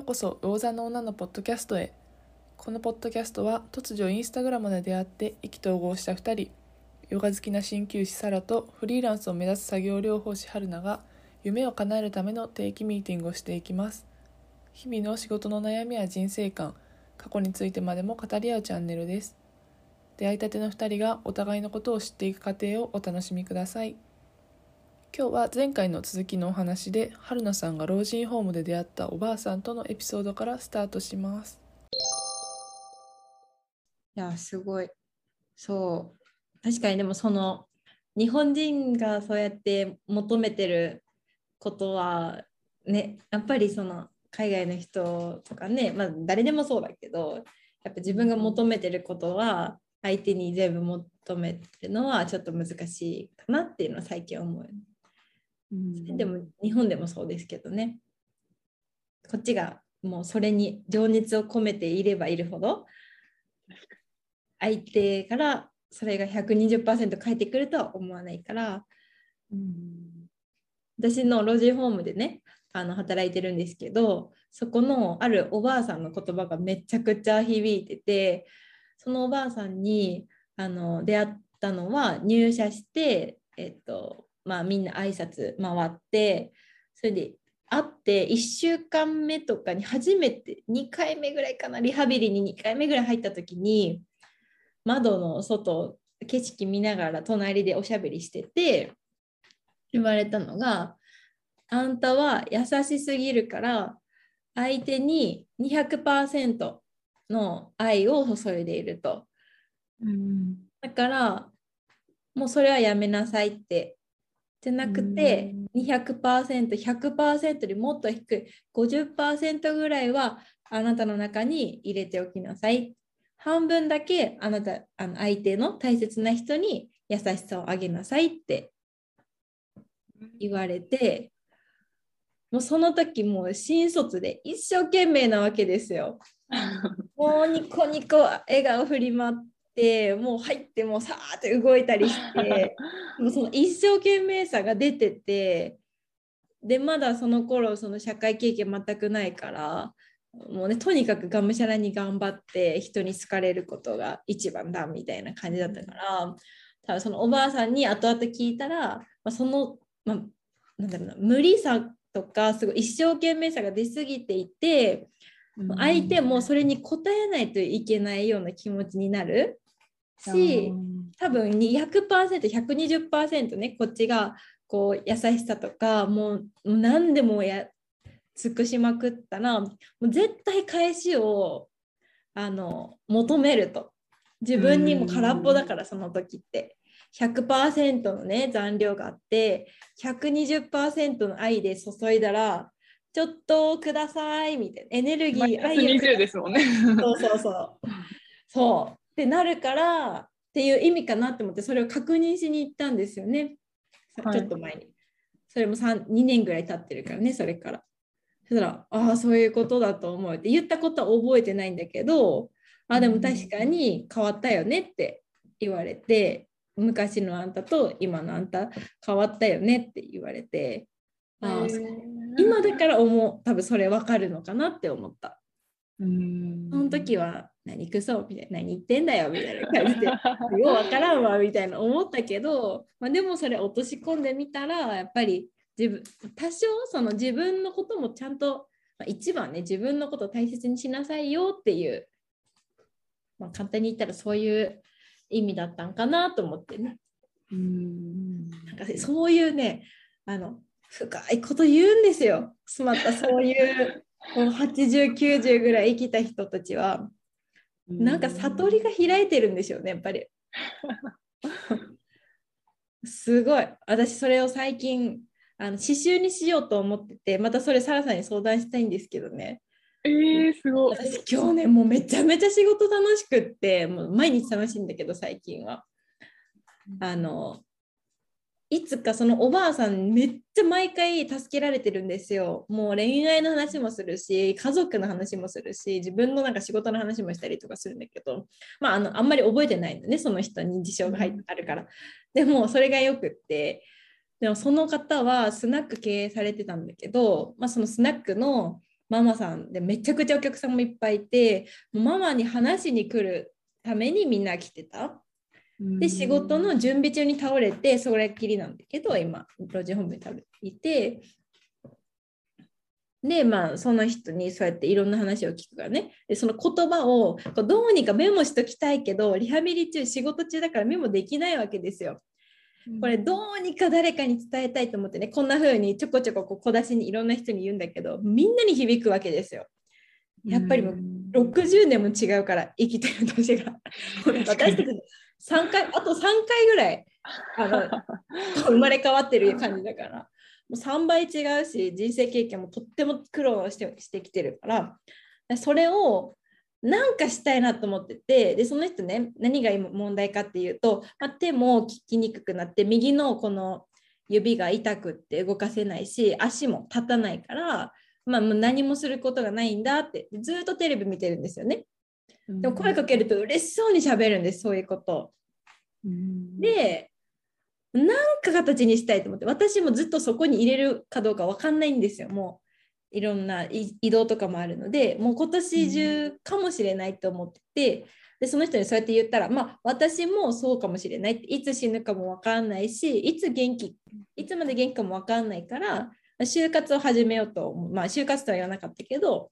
ようこそ魚座の女のポッドキャストへ。このポッドキャストは突如インスタグラムで出会って意気投合した2人ヨガ好きな鍼灸師サラとフリーランスを目指す作業療法士春菜が夢を叶えるための定期ミーティングをしていきます。日々の仕事の悩みや人生観過去についてまでも語り合うチャンネルです。出会いたての2人がお互いのことを知っていく過程をお楽しみください。今日は前回の続きのお話で春菜さんが老人ホームで出会ったおばあさんとのエピソードからスタートしますいや、すごい。そう。確かにでもその日本人がそうやって求めてることはね、やっぱりその海外の人とかね、まあ誰でもそうだけど、やっぱ自分が求めてることは相手に全部求めてるのはちょっと難しいかなっていうのは最近思う。うん、でも日本でもそうですけどね。こっちがもうそれに情熱を込めていればいるほど相手からそれが120%返ってくるとは思わないから、うん、私の老人ホームでねあの働いてるんですけどそこのあるおばあさんの言葉がめちゃくちゃ響いててそのおばあさんにあの出会ったのは入社して、えっとまあ、みんな挨拶回ってそれで会って1週間目とかに初めて2回目ぐらいかなリハビリに2回目ぐらい入った時に窓の外景色見ながら隣でおしゃべりしてて言われたのがあんたは優しすぎるから相手に200%の愛を注いでいると、うん、だからもうそれはやめなさいってじゃなくて 200%100% よりもっと低い。50%ぐらいはあなたの中に入れておきなさい。半分だけあなたあの相手の大切な人に優しさをあげなさいって言われてもうその時もう新卒で一生懸命なわけですよ。もうニコニコ笑顔振り回ってもう入ってもうさーって動いたりして もうその一生懸命さが出ててでまだその頃その社会経験全くないからもうねとにかくがむしゃらに頑張って人に好かれることが一番だみたいな感じだったから多分そのおばあさんに後々聞いたら、まあ、その、まあ、なんだろうな無理さとかすごい一生懸命さが出過ぎていて、相手もそれに応えないといけないような気持ちになるし多分 200%120% ねこっちがこう優しさとかもう何でもや尽くしまくったらもう絶対返しをあの求めると。自分にも空っぽだからその時って。100%のね残量があって120%の愛で注いだらちょっとくださいみたいな。エネルギー愛をですもんね。そうそうそう。そうってなるからっていう意味かなって思ってそれを確認しに行ったんですよね、はい、ちょっと前に。それも2年ぐらい経ってるからねそれから。そしたら、ああ、そういうことだと思うって。言ったことは覚えてないんだけど、あでも確かに変わったよねって言われて、昔のあんたと今のあんた変わったよねって言われて、あ今だから思う、多分それ分かるのかなって思った。うん。その時は何くそみたいな何言ってんだよ？みたいな感じで。よう分からんわみたいな思ったけど、まあ、でもそれ落とし込んでみたらやっぱり自分多少その自分のこともちゃんと、まあ、一番ね自分のことを大切にしなさいよっていう、まあ、簡単に言ったらそういう意味だったんかなと思ってね。うん。なんかそういうねあの深いこと言うんですよ。またそういうこの8090ぐらい生きた人たちはなんか悟りが開いてるんでしょうねやっぱり。すごい。私それを最近あの刺繍にしようと思っててまたそれサラさんに相談したいんですけどね。えー、すごい。私今日ねもうめちゃめちゃ仕事楽しくってもう毎日楽しいんだけど最近は。あのいつかそのおばあさんめっちゃ毎回助けられてるんですよ。もう恋愛の話もするし家族の話もするし自分のなんか仕事の話もしたりとかするんだけど、まあ、あのあんまり覚えてないのねその人に事象が入ってあるから。でもそれがよくってでもその方はスナック経営されてたんだけど、まあ、そのスナックのママさんでめちゃくちゃお客さんもいっぱいいてママに話しに来るためにみんな来てた。で仕事の準備中に倒れてそれっきりなんだけど今老人ホームに食べいてでまあその人にそうやっていろんな話を聞くからねでその言葉をこうどうにかメモしときたいけどリハビリ中仕事中だからメモできないわけですよ。これどうにか誰かに伝えたいと思ってねこんな風にちょこちょここう小出しにいろんな人に言うんだけどみんなに響くわけですよ。やっぱりもう60年も違うから生きてる年が。私たち3回あと3回ぐらいあの 生まれ変わってる感じだからもう3倍違うし人生経験もとっても苦労してしてきてるからそれをなんかしたいなと思っててでその人ね何が今問題かっていうと、まあ、手も効きにくくなって右のこの指が痛くって動かせないし足も立たないからまあ、もう何もすることがないんだってずっとテレビ見てるんですよね。でも声かけると嬉しそうにしゃべるんですそういうこと。でなんか形にしたいと思って私もずっとそこに入れるかどうか分かんないんですよもういろんな移動とかもあるのでもう今年中かもしれないと思ってて。でその人にそうやって言ったら、まあ、私もそうかもしれないいつ死ぬかも分かんないしいつ元気いつまで元気かも分かんないから就活を始めようと、まあ、就活とは言わなかったけど、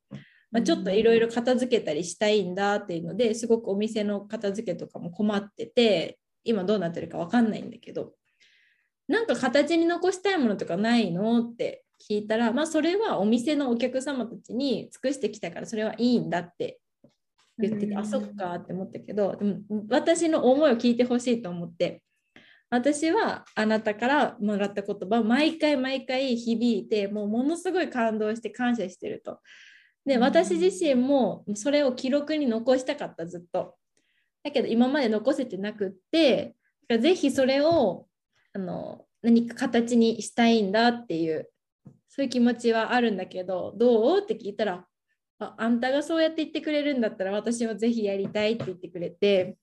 まあ、ちょっといろいろ片付けたりしたいんだっていうのですごくお店の片付けとかも困ってて今どうなってるか分かんないんだけど。なんか形に残したいものとかないのって聞いたら、まあ、それはお店のお客様たちに尽くしてきたからそれはいいんだって言ってて、あそっかって思ったけどでも私の思いを聞いてほしいと思って私はあなたからもらった言葉を毎回毎回響いてもうものすごい感動して感謝してると。で私自身もそれを記録に残したかったずっと。だけど今まで残せてなくってぜひそれをあの何か形にしたいんだっていうそういう気持ちはあるんだけどどう？って聞いたらああんたがそうやって言ってくれるんだったら私もぜひやりたいって言ってくれて。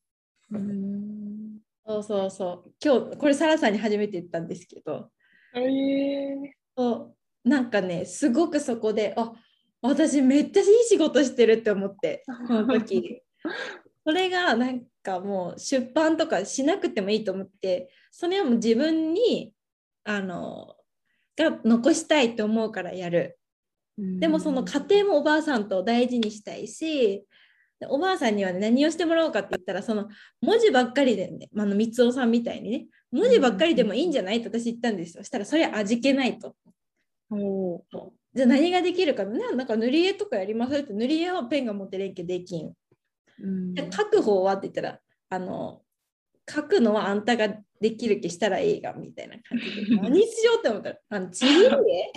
うんそうそうそう。今日、これ、サラさんに初めて言ったんですけど、えー、そうなんかね、すごくそこで、あ私めっちゃいい仕事してるって思って、その時。それがなんかもう出版とかしなくてもいいと思って、それはもう自分に、あの、が残したいと思うからやる。でもその家庭もおばあさんと大事にしたいし、でおばあさんには、ね、何をしてもらおうかって言ったらその文字ばっかりでね、まあ、の三尾さんみたいにね文字ばっかりでもいいんじゃないと私言ったんですよ。そしたらそれ味気ないと。おじゃあ何ができるかね。なんか塗り絵とかやりますって塗り絵はペンが持ってれんけできん。う書く方はって言ったらあの書くのはあんたができる気したらいいがみたいな感じで。何しようって思ったらあのちぎる絵？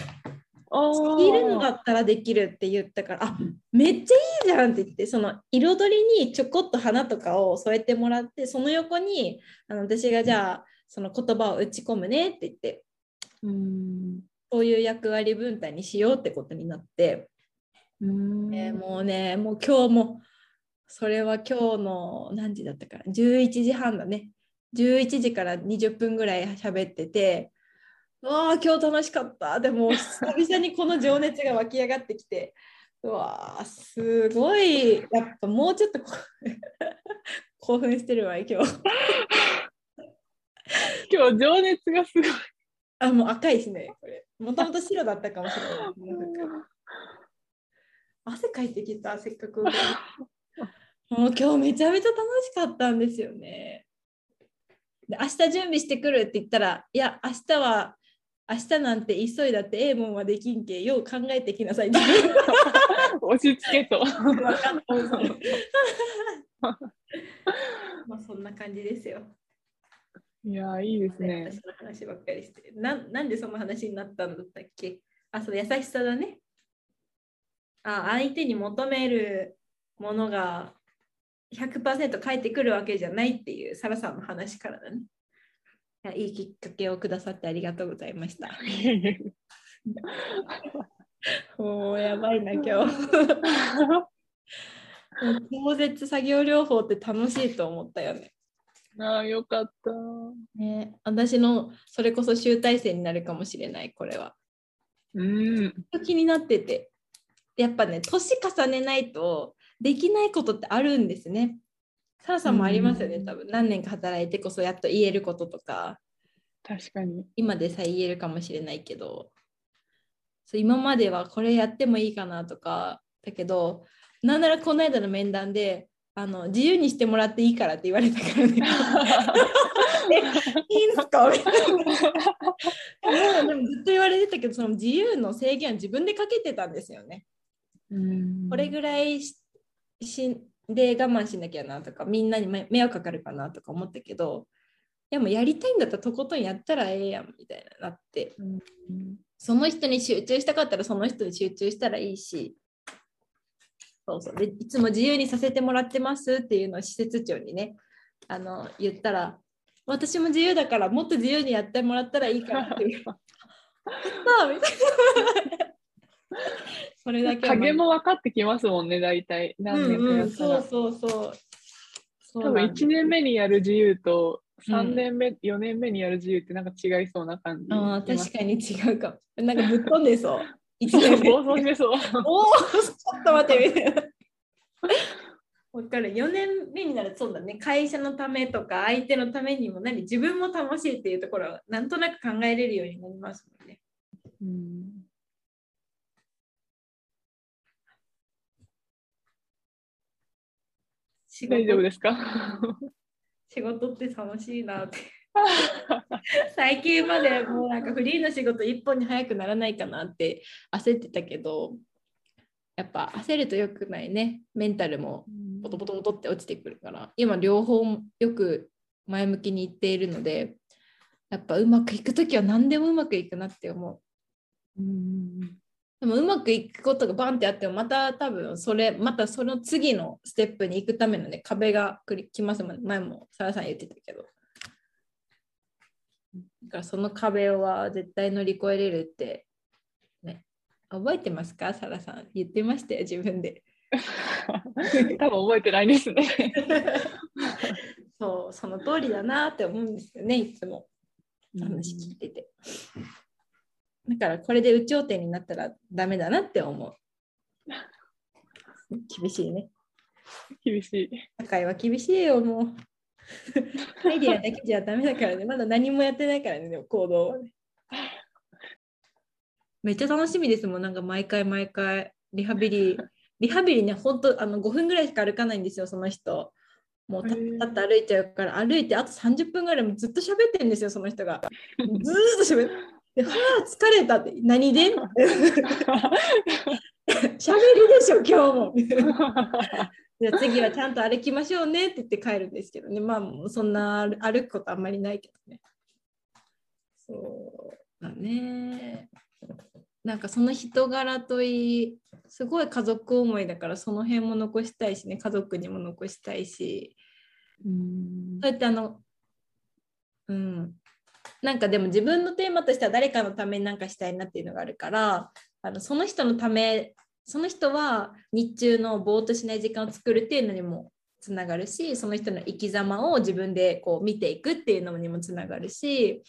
あいるのだったらできるって言ったからあめっちゃいいじゃんって言ってその彩りにちょこっと花とかを添えてもらってその横にあの私がじゃあその言葉を打ち込むねって言って。うんそういう役割分担にしようってことになって、うん。えーもうねもう今日もそれは今日の何時だったかな。11時半だね。11時から20分ぐらい喋っててうわあ今日楽しかった。でも久々にこの情熱が湧き上がってきてうわあすごい。やっぱもうちょっとこ 興奮してるわ今日。今日情熱がすごい。あもう赤いしね。これもともと白だったかもしれない。汗かいてきたせっかく。もう今日めちゃめちゃ楽しかったんですよね。で明日準備してくるって言ったらいや明日は明日なんて急いだってええもんはできんけよう考えてきなさい。押し付けと。まあそんな感じですよ。いやー、いいですね。私の話ばっかりしてな。なんでその話になったんだったっけあ、そう、優しさだね。あ、相手に求めるものが100%返ってくるわけじゃないっていうサラさんの話からだね。いやいいきっかけをくださってありがとうございました。もうやばいな、今日。超絶作業療法って楽しいと思ったよね。ああ、よかった。ね、私のそれこそ集大成になるかもしれない、これは。うん。気になってて。やっぱね年重ねないとできないことってあるんですね。サラさんもありますよね、うん多分何年か働いてこそやっと言えることとか確かに。今でさえ言えるかもしれないけどそう今まではこれやってもいいかなとかだけどなんならこの間の面談であの自由にしてもらっていいからって言われたからね。えいいんですか？みたいな。でもずっと言われてたけどその自由の制限は自分でかけてたんですよね。うん。これぐらいししで我慢しなきゃなとかみんなに迷迷惑かかるかなとか思ったけどいやもうやりたいんだったらとことんやったらええやんみたいななって。うん。その人に集中したかったらその人に集中したらいいしそうそうでいつも自由にさせてもらってますっていうのを施設長にねあの言ったら私も自由だからもっと自由にやってもらったらいいからっていう。たみたいな。それだけは影も分かってきますもんね、大体。何年かうんうん、やったら。そうそうそう。そう多分なんです1年目にやる自由とうん3年目、4年目にやる自由ってなんか違いそうな感じ。あ確かに違うかも。なんかぶっ飛んでそう。一年目。暴走してそう。おお、ちょっと待ってみたいな。わかる。4年目になるとそうだね。会社のためとか相手のためにも何自分も楽しいっていうところはなんとなく考えれるようになりますもんね。うん仕大丈夫事ですか？仕事って楽しいなって。最近までもうなんかフリーの仕事一本に早くならないかなって焦ってたけどやっぱ焦ると良くないね。メンタルもポトポトポトって落ちてくるから。今両方よく前向きにいっているのでやっぱうまくいく時は何でもうまくいくなって思う。うんでもうまくいくことがバンってあってもまた多分それまたその次のステップに行くためのね壁が来ます。もん前もサラさん言ってたけどだからその壁は絶対乗り越えれるってね覚えてますか？サラさん言ってましたよ自分で 多分覚えてないですね。そうその通りだなって思うんですよねいつも話聞いてて。だからこれで有頂天になったらダメだなって思う。厳しいね。厳しい。社会は厳しいよ、もう。アイデアだけじゃダメだからね。まだ何もやってないからね、でも行動はね。めっちゃ楽しみですもん、なんか毎回毎回、リハビリ。リハビリね、本当あの5分ぐらいしか歩かないんですよ、その人。もうたへーたって歩いちゃうから、歩いてあと30分ぐらいもずっと喋ってるんですよ、その人が。ずーっと喋って。ではあ、疲れたって。何で？喋りでしょ、今日も。じゃあ次はちゃんと歩きましょうねって言って帰るんですけどね。まあ、もうそんな歩歩くことあんまりないけどね。そうだね。なんかその人柄といい、すごい家族思いだからその辺も残したいしね、家族にも残したいし、うんそうやってあの、うん、なんかでも自分のテーマとしては誰かのためになんかしたいなっていうのがあるから、あのその人のため、その人は日中のぼーっとしない時間を作るっていうのにもつながるし、その人の生き様を自分でこう見ていくっていうのにもつながるし、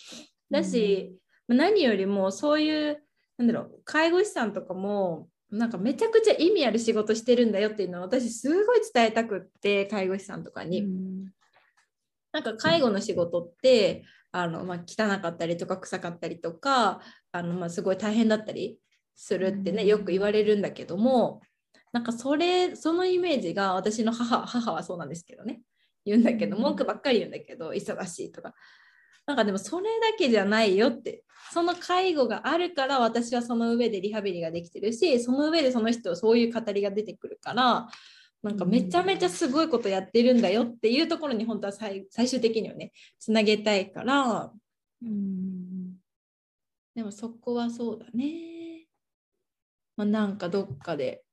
だし、まあ何よりもそういう、なんだろう、介護士さんとかも、なんかめちゃくちゃ意味ある仕事してるんだよっていうのを私すごい伝えたくって介護士さんとかに。うんなんか介護の仕事ってあの、まあ、汚かったりとか臭かったりとかあの、まあ、すごい大変だったりするってねうん。よく言われるんだけどもなんかそれそのイメージが私の母母はそうなんですけどね言うんだけどうん。文句ばっかり言うんだけど忙しいとか。なんかでもそれだけじゃないよって。その介護があるから私はその上でリハビリができてるしその上でその人そういう語りが出てくるからなんかめちゃめちゃすごいことやってるんだよっていうところに本当は最最終的にはねつなげたいからうんでもそこはそうだね。まあ、なんかどっかで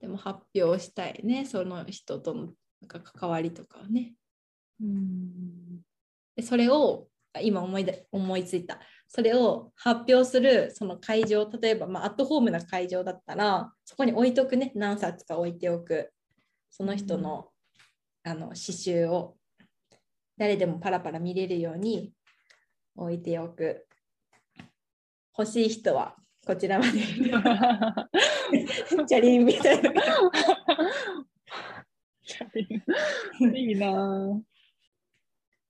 でも発表したいねその人とのなんか関わりとかをね。うんでそれをあ今思い出思いついたそれを発表するその会場例えば、まあ、アットホームな会場だったらそこに置いとくね何冊か置いておくその人の,、あの刺繍を誰でもパラパラ見れるように置いておく欲しい人はこちらまで。チャリンみたいな。いいなぁ。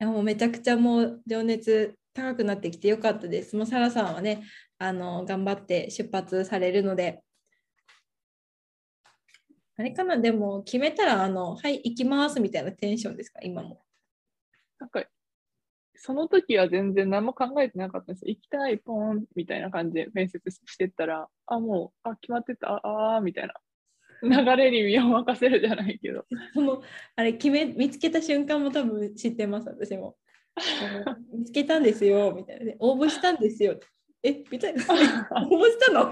やもうめちゃくちゃもう情熱高くなってきてよかったです。もうサラさんはね、あの頑張って出発されるので、あれかな、でも決めたら、あの、はい、行きますみたいなテンションですか、今も。なんか、その時は全然何も考えてなかったんです。行きたい、ポーンみたいな感じで面接してったら、あ、もう、あ、決まってた、ああ、みたいな。流れに身を任せるじゃないけど。そのあれ決め見つけた瞬間も多分知ってます私も。見つけたんですよみたいな、ね、応募したんですよ。えみたいな。応募したの？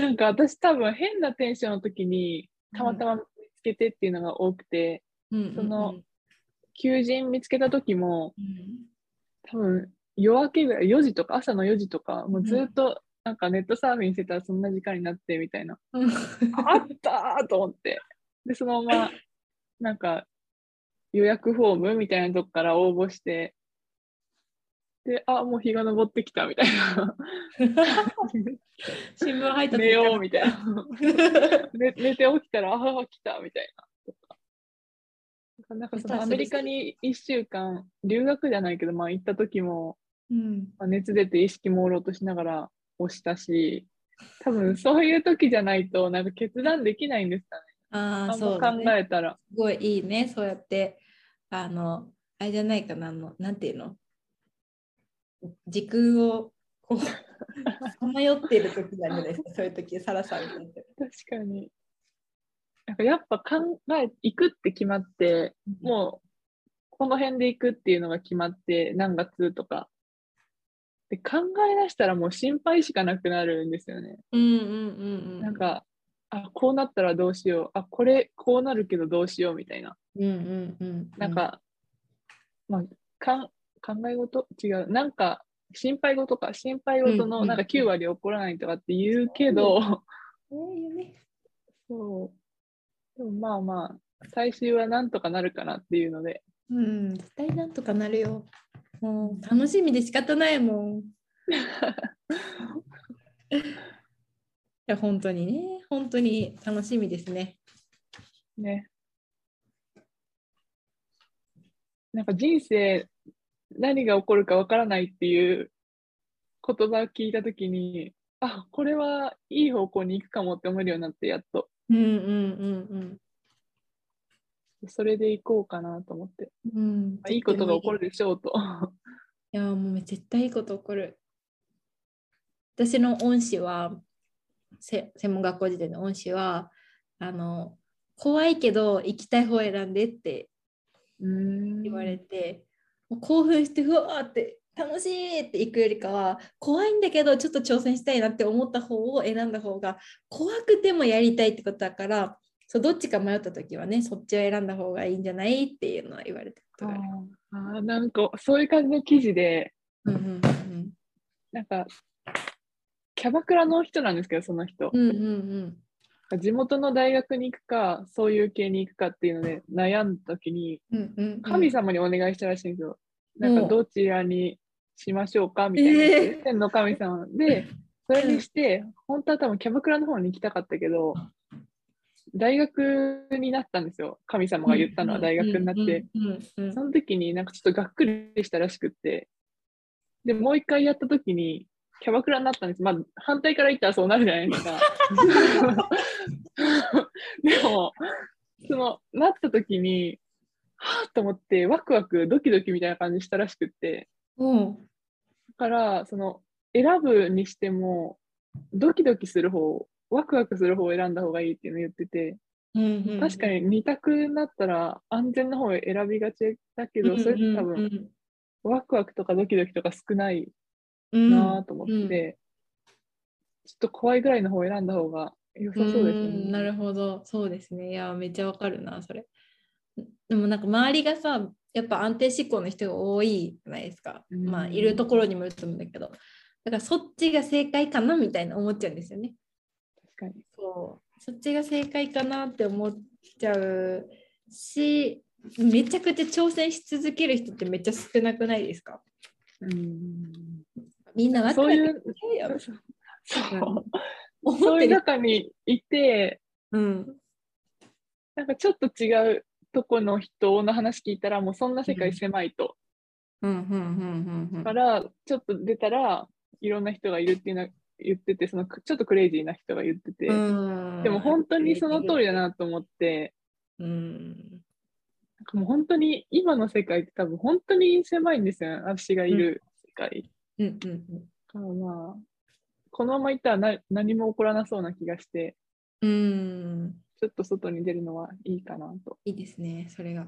なんか私多分変なテンションの時にたまたま見つけてっていうのが多くて、うん、その求人見つけた時も、うん、多分夜明けぐらい4時とか朝の4時とかもうずっとなんかネットサーフィンしてたらそんな時間になってみたいな。あったーと思って。で、そのまま、なんか予約フォームみたいなとこから応募して、で、あ、もう日が昇ってきたみたいな。新聞配達寝ようみたいな 寝。寝て起きたら、ああ、来たみたいな。なんかそのアメリカに1週間、留学じゃないけど、まあ行った時も、うんまあ、熱出て意識朦朧としながら押したし、多分そういう時じゃないとなんか決断できないんですかね。ああ、そう、考えたら。すごいいいね、そうやって、あの、あれじゃないかな、あの、なんていうの？時空をこう、さまよっている時なんじゃないですか、そういう時、サラさんみたいな。確かに。なんかやっぱ考え、行くって決まって、もう、この辺で行くっていうのが決まって、何月とかで考え出したらもう心配しかなくなるんですよね。うんうんうんうん。なんか、あ、こうなったらどうしよう。あ、これ、こうなるけどどうしようみたいな。うんうんうん。なんか、まあ、かん考え事？違う。なんか、心配事か。心配事のなんか9割起こらないとかって言うけど、そう。でもまあまあ、最終はなんとかなるかなっていうので。うん、絶対なんとかなるよ。もう楽しみで仕方ないもん。いや本当にね、本当に楽しみですね。ね。なんか人生何が起こるかわからないっていう言葉を聞いたときに、あこれはいい方向に行くかもって思えるようになって、やっと。うんうんうんうん。それで行こうかなと思って。うん、いいことが起こるでしょうと。いや、もう絶対いいこと起こる。私の恩師は、専門学校時代の恩師は、あの、怖いけど行きたい方選んでって言われて、もう興奮してふわーって楽しいって行くよりかは怖いんだけどちょっと挑戦したいなって思った方を選んだ方が怖くてもやりたいってことだからそうどっちか迷った時はねそっちを選んだ方がいいんじゃないっていうのは言われてたああなんかそういう感じの記事で、うんうんうん、なんかキャバクラの人なんですけどその人、うんうんうん、地元の大学に行くかそういう系に行くかっていうので悩んだ時に、うんうんうん、神様にお願いしたらしいんですよ。なんかどちらにしましょうかみたいな、えー、天の神様でそれにして、本当は多分キャバクラの方に行きたかったけど、大学になったんですよ。神様が言ったのは大学になって。その時になんかちょっとがっくりしたらしくって。で、もう一回やった時にキャバクラになったんです。まあ、反対から言ったらそうなるじゃないですか。でも、その、なった時に、はぁと思って、ワクワク、ドキドキみたいな感じしたらしくって。うん、だから、その、選ぶにしても、ドキドキする方ワクワクする方を選んだ方がいいっていうのを言ってて、うんうんうん、確かに2択になったら安全な方を選びがちだけど、うんうんうん、それって多分ワクワクとかドキドキとか少ないなと思って、うんうん、ちょっと怖いぐらいの方を選んだ方が良さそうですね。なるほど、そうですね。いや、めっちゃわかるな、それ。でもなんか周りがさ、やっぱ安定志向の人が多いじゃないですか。うん、まあ、いるところにもよると思うんだけど、だからそっちが正解かなみたいな思っちゃうんですよね。かにそうそっちが正解かなって思っちゃうしめちゃくちゃ挑戦し続ける人ってめっちゃ少なくないですか？うんみんなそういうそう思そういう。中にいて、うん。なんかちょっと違うとこの人の話聞いたら、もうそんな世界狭いと。うんうんうんうんうん。から、ちょっと出たらいろんな人がいるっていうの言ってて、そのちょっとクレイジーな人が言ってて、うんでも本当にその通りだ。なと思って、うん。なんかもう本当に今の世界って多分本当に狭いんですよ、私がいる世界。うんうんうん。だからまあ、このままいったらな何も起こらなそうな気がして、うん。ちょっと外に出るのはいいかなと。いいですね、それが。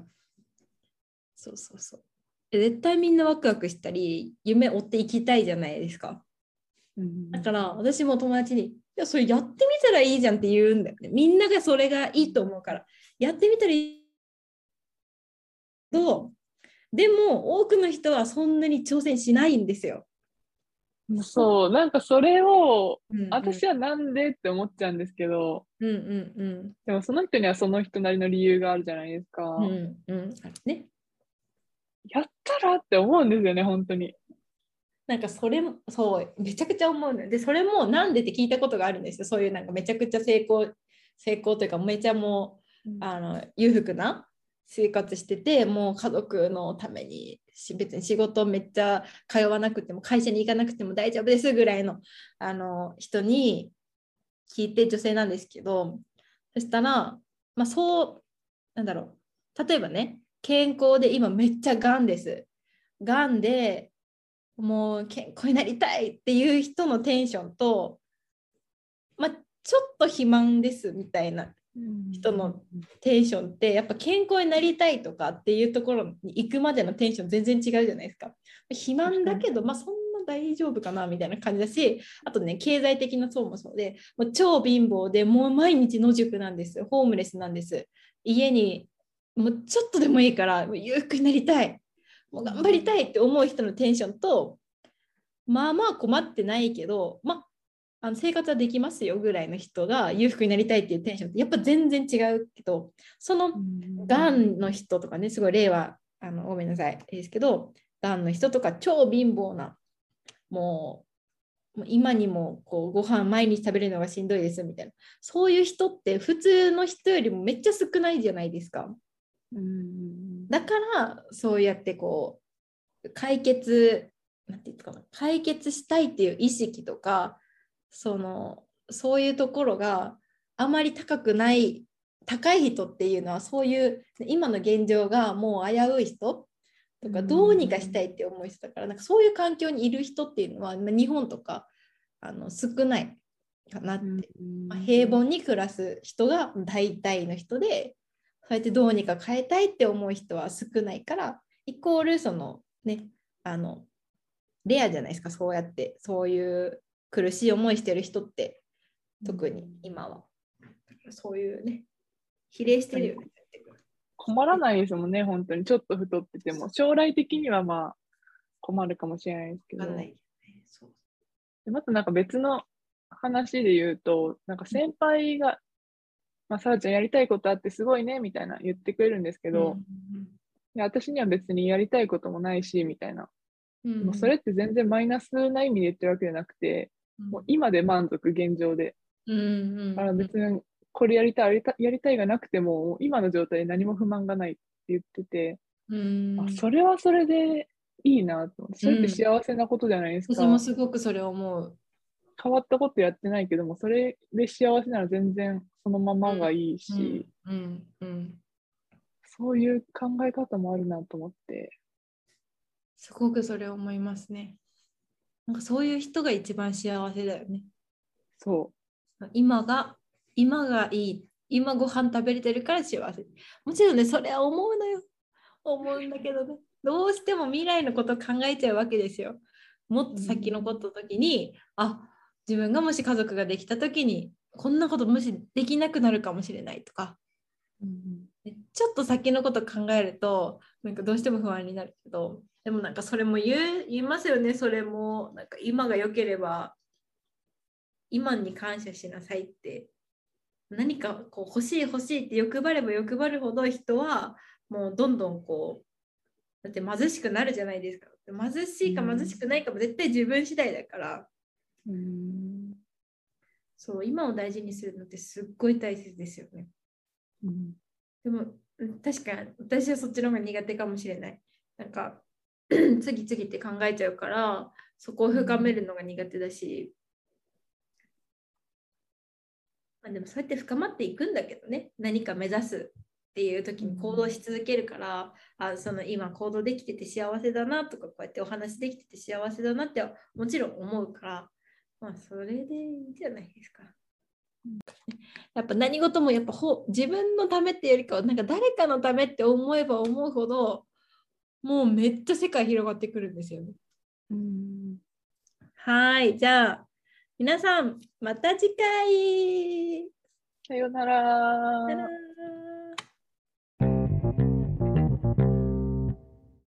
そうそうそう。え絶対みんなワクワクしたり、夢追っていきたいじゃないですか。うんだから私も友達に、いや、それやってみたらいいじゃんって言うんだよね。みんながそれがいいと思うから、やってみたらいい。どうでも多くの人はそんなに挑戦しないんですよ。そう、なんかそれを、うんうん私はなんでって思っちゃうんですけど、うんうんでもその人にはその人なりの理由があるじゃないですか。うん。うんね。やったらって思うんですよね、本当に。なんかそれもそうめちゃくちゃ思うのよ。でそれもなんでって聞いたことがあるんですよ。そういうなんかめちゃくちゃ成功成功というかめちゃもうあの裕福な生活しててもう家族のためにし別に仕事めっちゃ通わなくても会社に行かなくても大丈夫ですぐらいのあの人に聞いて女性なんですけどそしたらまあそうなんだろう。例えばね健康で今めっちゃがんです。がんでもう健康になりたいっていう人のテンションとまあちょっと肥満ですみたいな人のテンションってやっぱ健康になりたいとかっていうところに行くまでのテンション全然違うじゃないですか。肥満だけど、まあ、そんな大丈夫かなみたいな感じだしあとね経済的な層もそうでもう超貧乏でもう毎日野宿なんですホームレスなんです。家にもうちょっとでもいいからもう裕福になりたいもう頑張りたいって思う人のテンションとまあまあ困ってないけどまああの生活はできますよぐらいの人が裕福になりたいっていうテンションってやっぱ全然違うけどそのがん。の人とかねすごい例はあのごめんなさいですけどがんの人とか超貧乏なもうもう今にもこうご飯毎日食べるのがしんどいですみたいなそういう人って普通の人よりもめっちゃ少ないじゃないですか。うんだからそうやってこう解決なんて言うかな解決したいっていう意識とかそのそういうところがあまり高くない高い人っていうのはそういう今の現状がもう危うい人とかうん。どうにかしたいって思う人だからなんかそういう環境にいる人っていうのはまあ日本とかあの少ないかなって、まあ、平凡に暮らす人が大体の人でそうやってどうにか変えたいって思う人は少ないからイコールそのねあのレアじゃないですか。そうやってそういう苦しい思いしてる人って特に今は。そういうね比例してるよね。困らないですもんね、本当に。ちょっと太ってても。将来的にはまあ困るかもしれないですけど。わかんないけどね。そう。でまたなんか別の話で言うと、なんか先輩が、まあ、さらちゃんやりたいことあってすごいね、みたいな言ってくれるんですけど、いや私には別にやりたいこともないし、みたいな。うんうんもうそれって全然マイナスな意味で言ってるわけじゃなくて、もう今で満足、現状で。うんうんだから別にこれやりたい、やりたいやりたいがなくても、今の状態で何も不満がないって言ってて、うんあそれはそれでいいなとそれって幸せなことじゃないですか。私もすごくそれ思う。変わったことやってないけども、それで幸せなら全然そのままがいいし、うんうん、そういう考え方もあるなと思って。すごくそれ思いますね。なんかそういう人が一番幸せだよね。そ今が、今がいい。今ご飯食べれてるから幸せ。もちろんね、それは思うのよ。思うんだけどね。どうしても未来のことを考えちゃうわけですよ。もっと先のことの時に、あ自分がもし家族ができた時に、こんなこともしできなくなるかもしれないとか、う。ねちょっと先のこと考えるとなんかどうしても不安になるけどでもなんかそれも言いますよね。それもなんか今が良ければ今に感謝しなさいって。何かこう欲しい欲しいって欲張れば欲張るほど人はもうどんどんこうだって貧しくなるじゃないですか。貧しいか貧しくないかも絶対自分次第だからうん。そう今を大事にするのってすっごい大切ですよね。うん。でもうん確かに私はそっちの方が苦手かもしれない。なんか 次々って考えちゃうからそこを深めるのが苦手だし、まあ、でもそうやって深まっていくんだけどね。何か目指すっていう時に行動し続けるから、あその今行動できてて幸せだなとかこうやってお話できてて幸せだなってもちろん思うからまあそれでいいんじゃないですか。やっぱ何事もやっぱほ自分のためっていうよりかはなんか誰かのためって思えば思うほどもうめっちゃ世界広がってくるんですよね。うん。はい。じゃあ皆さんまた次回。さようなら。さよなら